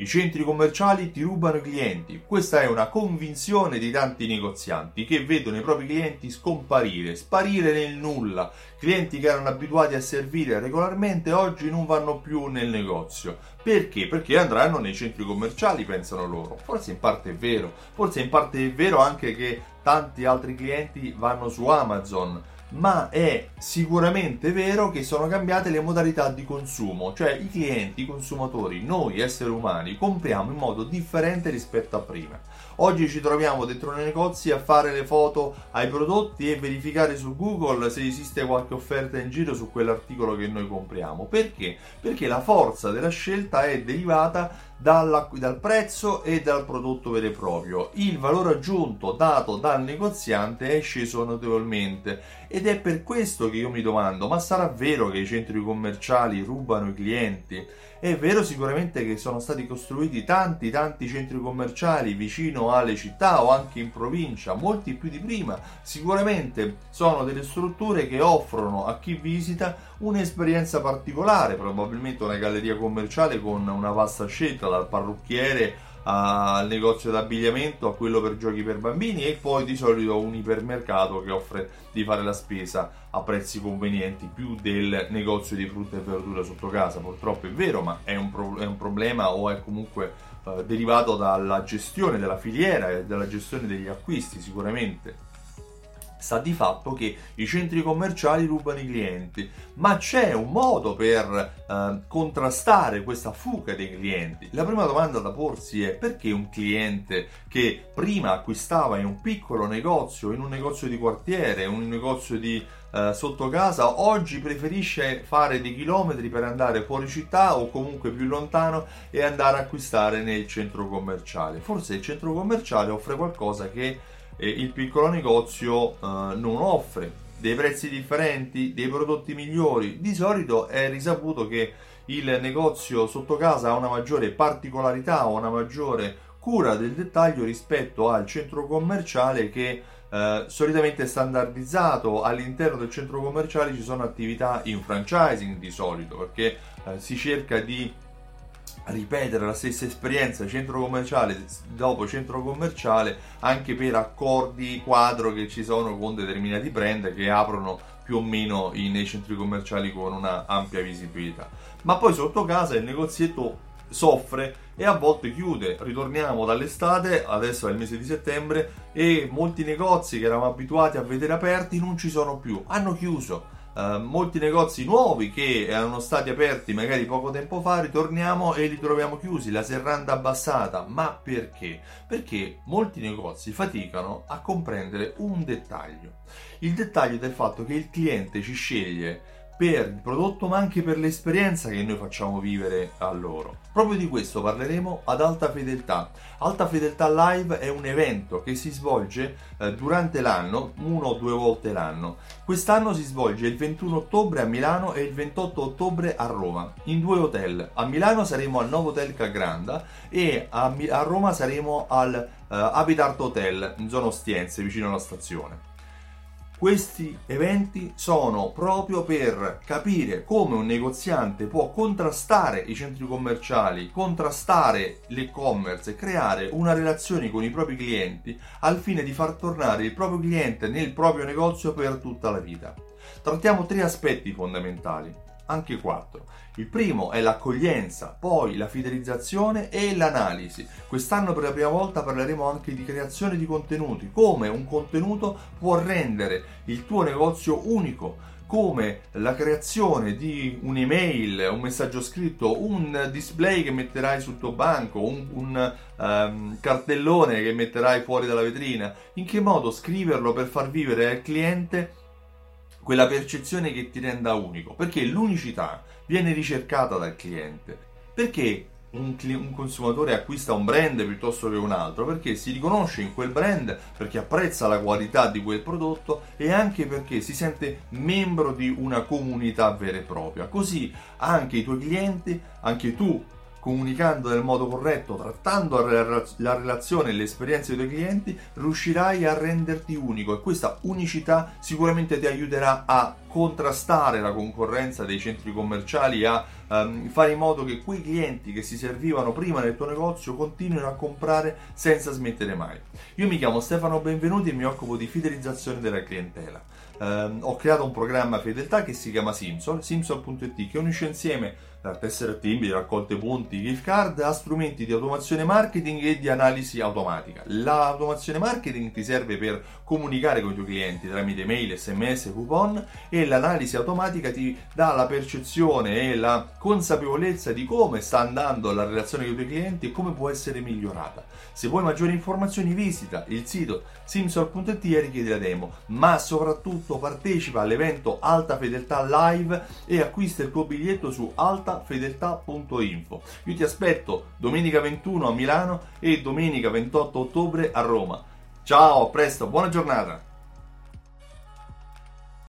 I centri commerciali ti rubano i clienti. Questa è una convinzione di tanti negozianti che vedono i propri clienti scomparire, sparire nel nulla. Clienti che erano abituati a servire regolarmente oggi non vanno più nel negozio. Perché? Perché andranno nei centri commerciali, pensano loro. Forse in parte è vero, forse in parte è vero anche che tanti altri clienti vanno su Amazon ma è sicuramente vero che sono cambiate le modalità di consumo, cioè i clienti, i consumatori, noi esseri umani compriamo in modo differente rispetto a prima. Oggi ci troviamo dentro nei negozi a fare le foto ai prodotti e verificare su Google se esiste qualche offerta in giro su quell'articolo che noi compriamo. Perché? Perché la forza della scelta è derivata dal prezzo e dal prodotto vero e proprio. Il valore aggiunto dato dal negoziante è sceso notevolmente ed è per questo che io mi domando, ma sarà vero che i centri commerciali rubano i clienti? È vero sicuramente che sono stati costruiti tanti tanti centri commerciali vicino alle città o anche in provincia, molti più di prima. Sicuramente sono delle strutture che offrono a chi visita un'esperienza particolare, probabilmente una galleria commerciale con una vasta scelta dal parrucchiere al negozio d'abbigliamento, a quello per giochi per bambini e poi di solito un ipermercato che offre di fare la spesa a prezzi convenienti più del negozio di frutta e verdura sotto casa. Purtroppo è vero, ma è un, pro- è un problema o è comunque eh, derivato dalla gestione della filiera e dalla gestione degli acquisti sicuramente sta di fatto che i centri commerciali rubano i clienti, ma c'è un modo per eh, contrastare questa fuga dei clienti. La prima domanda da porsi è perché un cliente che prima acquistava in un piccolo negozio, in un negozio di quartiere, un negozio di eh, sotto casa, oggi preferisce fare dei chilometri per andare fuori città o comunque più lontano e andare a acquistare nel centro commerciale. Forse il centro commerciale offre qualcosa che eh, il piccolo negozio eh, non offre dei prezzi differenti, dei prodotti migliori. Di solito è risaputo che il negozio sotto casa ha una maggiore particolarità o una maggiore cura del dettaglio rispetto al centro commerciale che eh, solitamente è standardizzato all'interno del centro commerciale ci sono attività in franchising di solito perché eh, si cerca di ripetere la stessa esperienza centro commerciale dopo centro commerciale anche per accordi quadro che ci sono con determinati brand che aprono più o meno nei centri commerciali con una ampia visibilità. Ma poi sotto casa il negozietto soffre e a volte chiude. Ritorniamo dall'estate, adesso è il mese di settembre, e molti negozi che eravamo abituati a vedere aperti non ci sono più, hanno chiuso eh, molti negozi nuovi che erano stati aperti magari poco tempo fa, ritorniamo e li troviamo chiusi, la serranda abbassata. Ma perché? Perché molti negozi faticano a comprendere un dettaglio. Il dettaglio del fatto che il cliente ci sceglie per il prodotto ma anche per l'esperienza che noi facciamo vivere a loro. Proprio di questo parleremo ad Alta Fedeltà. Alta Fedeltà Live è un evento che si svolge eh, durante l'anno, uno o due volte l'anno. Quest'anno si svolge il 21 ottobre a Milano e il 28 ottobre a Roma, in due hotel. A Milano saremo al Novo Hotel Cagranda e a, a Roma saremo al uh, Habitat Hotel in zona Ostiense, vicino alla stazione. Questi eventi sono proprio per capire come un negoziante può contrastare i centri commerciali, contrastare l'e-commerce e creare una relazione con i propri clienti al fine di far tornare il proprio cliente nel proprio negozio per tutta la vita. Trattiamo tre aspetti fondamentali anche quattro. Il primo è l'accoglienza, poi la fidelizzazione e l'analisi. Quest'anno per la prima volta parleremo anche di creazione di contenuti, come un contenuto può rendere il tuo negozio unico, come la creazione di un'email, un messaggio scritto, un display che metterai sul tuo banco, un, un um, cartellone che metterai fuori dalla vetrina, in che modo scriverlo per far vivere al cliente quella percezione che ti renda unico, perché l'unicità viene ricercata dal cliente. Perché un, un, consumatore acquista un brand piuttosto che un altro? Perché si riconosce in quel brand, perché apprezza la qualità di quel prodotto e anche perché si sente membro di una comunità vera e propria. Così anche i tuoi clienti, anche tu comunicando nel modo corretto, trattando la relazione e le esperienze dei tuoi clienti, riuscirai a renderti unico e questa unicità sicuramente ti aiuterà a contrastare la concorrenza dei centri commerciali, a um, fare in modo che quei clienti che si servivano prima nel tuo negozio continuino a comprare senza smettere mai. Io mi chiamo Stefano Benvenuti e mi occupo di fidelizzazione della clientela. Um, ho creato un programma fedeltà che si chiama Simsol, simsol.it, che unisce insieme tessere timbri, raccolte punti, gift card a strumenti di automazione marketing e di analisi automatica. L'automazione marketing ti serve per comunicare con i tuoi clienti tramite mail, sms, coupon e l'analisi automatica ti dà la percezione e la consapevolezza di come sta andando la relazione con i tuoi clienti e come può essere migliorata. Se vuoi maggiori informazioni visita il sito simsol.it e richiedi la demo, ma soprattutto partecipa all'evento Alta Fedeltà Live e acquista il tuo biglietto su altafedeltà.info. Io ti aspetto domenica 21 a Milano e domenica 28 ottobre a Roma. Ciao, a presto, buona giornata!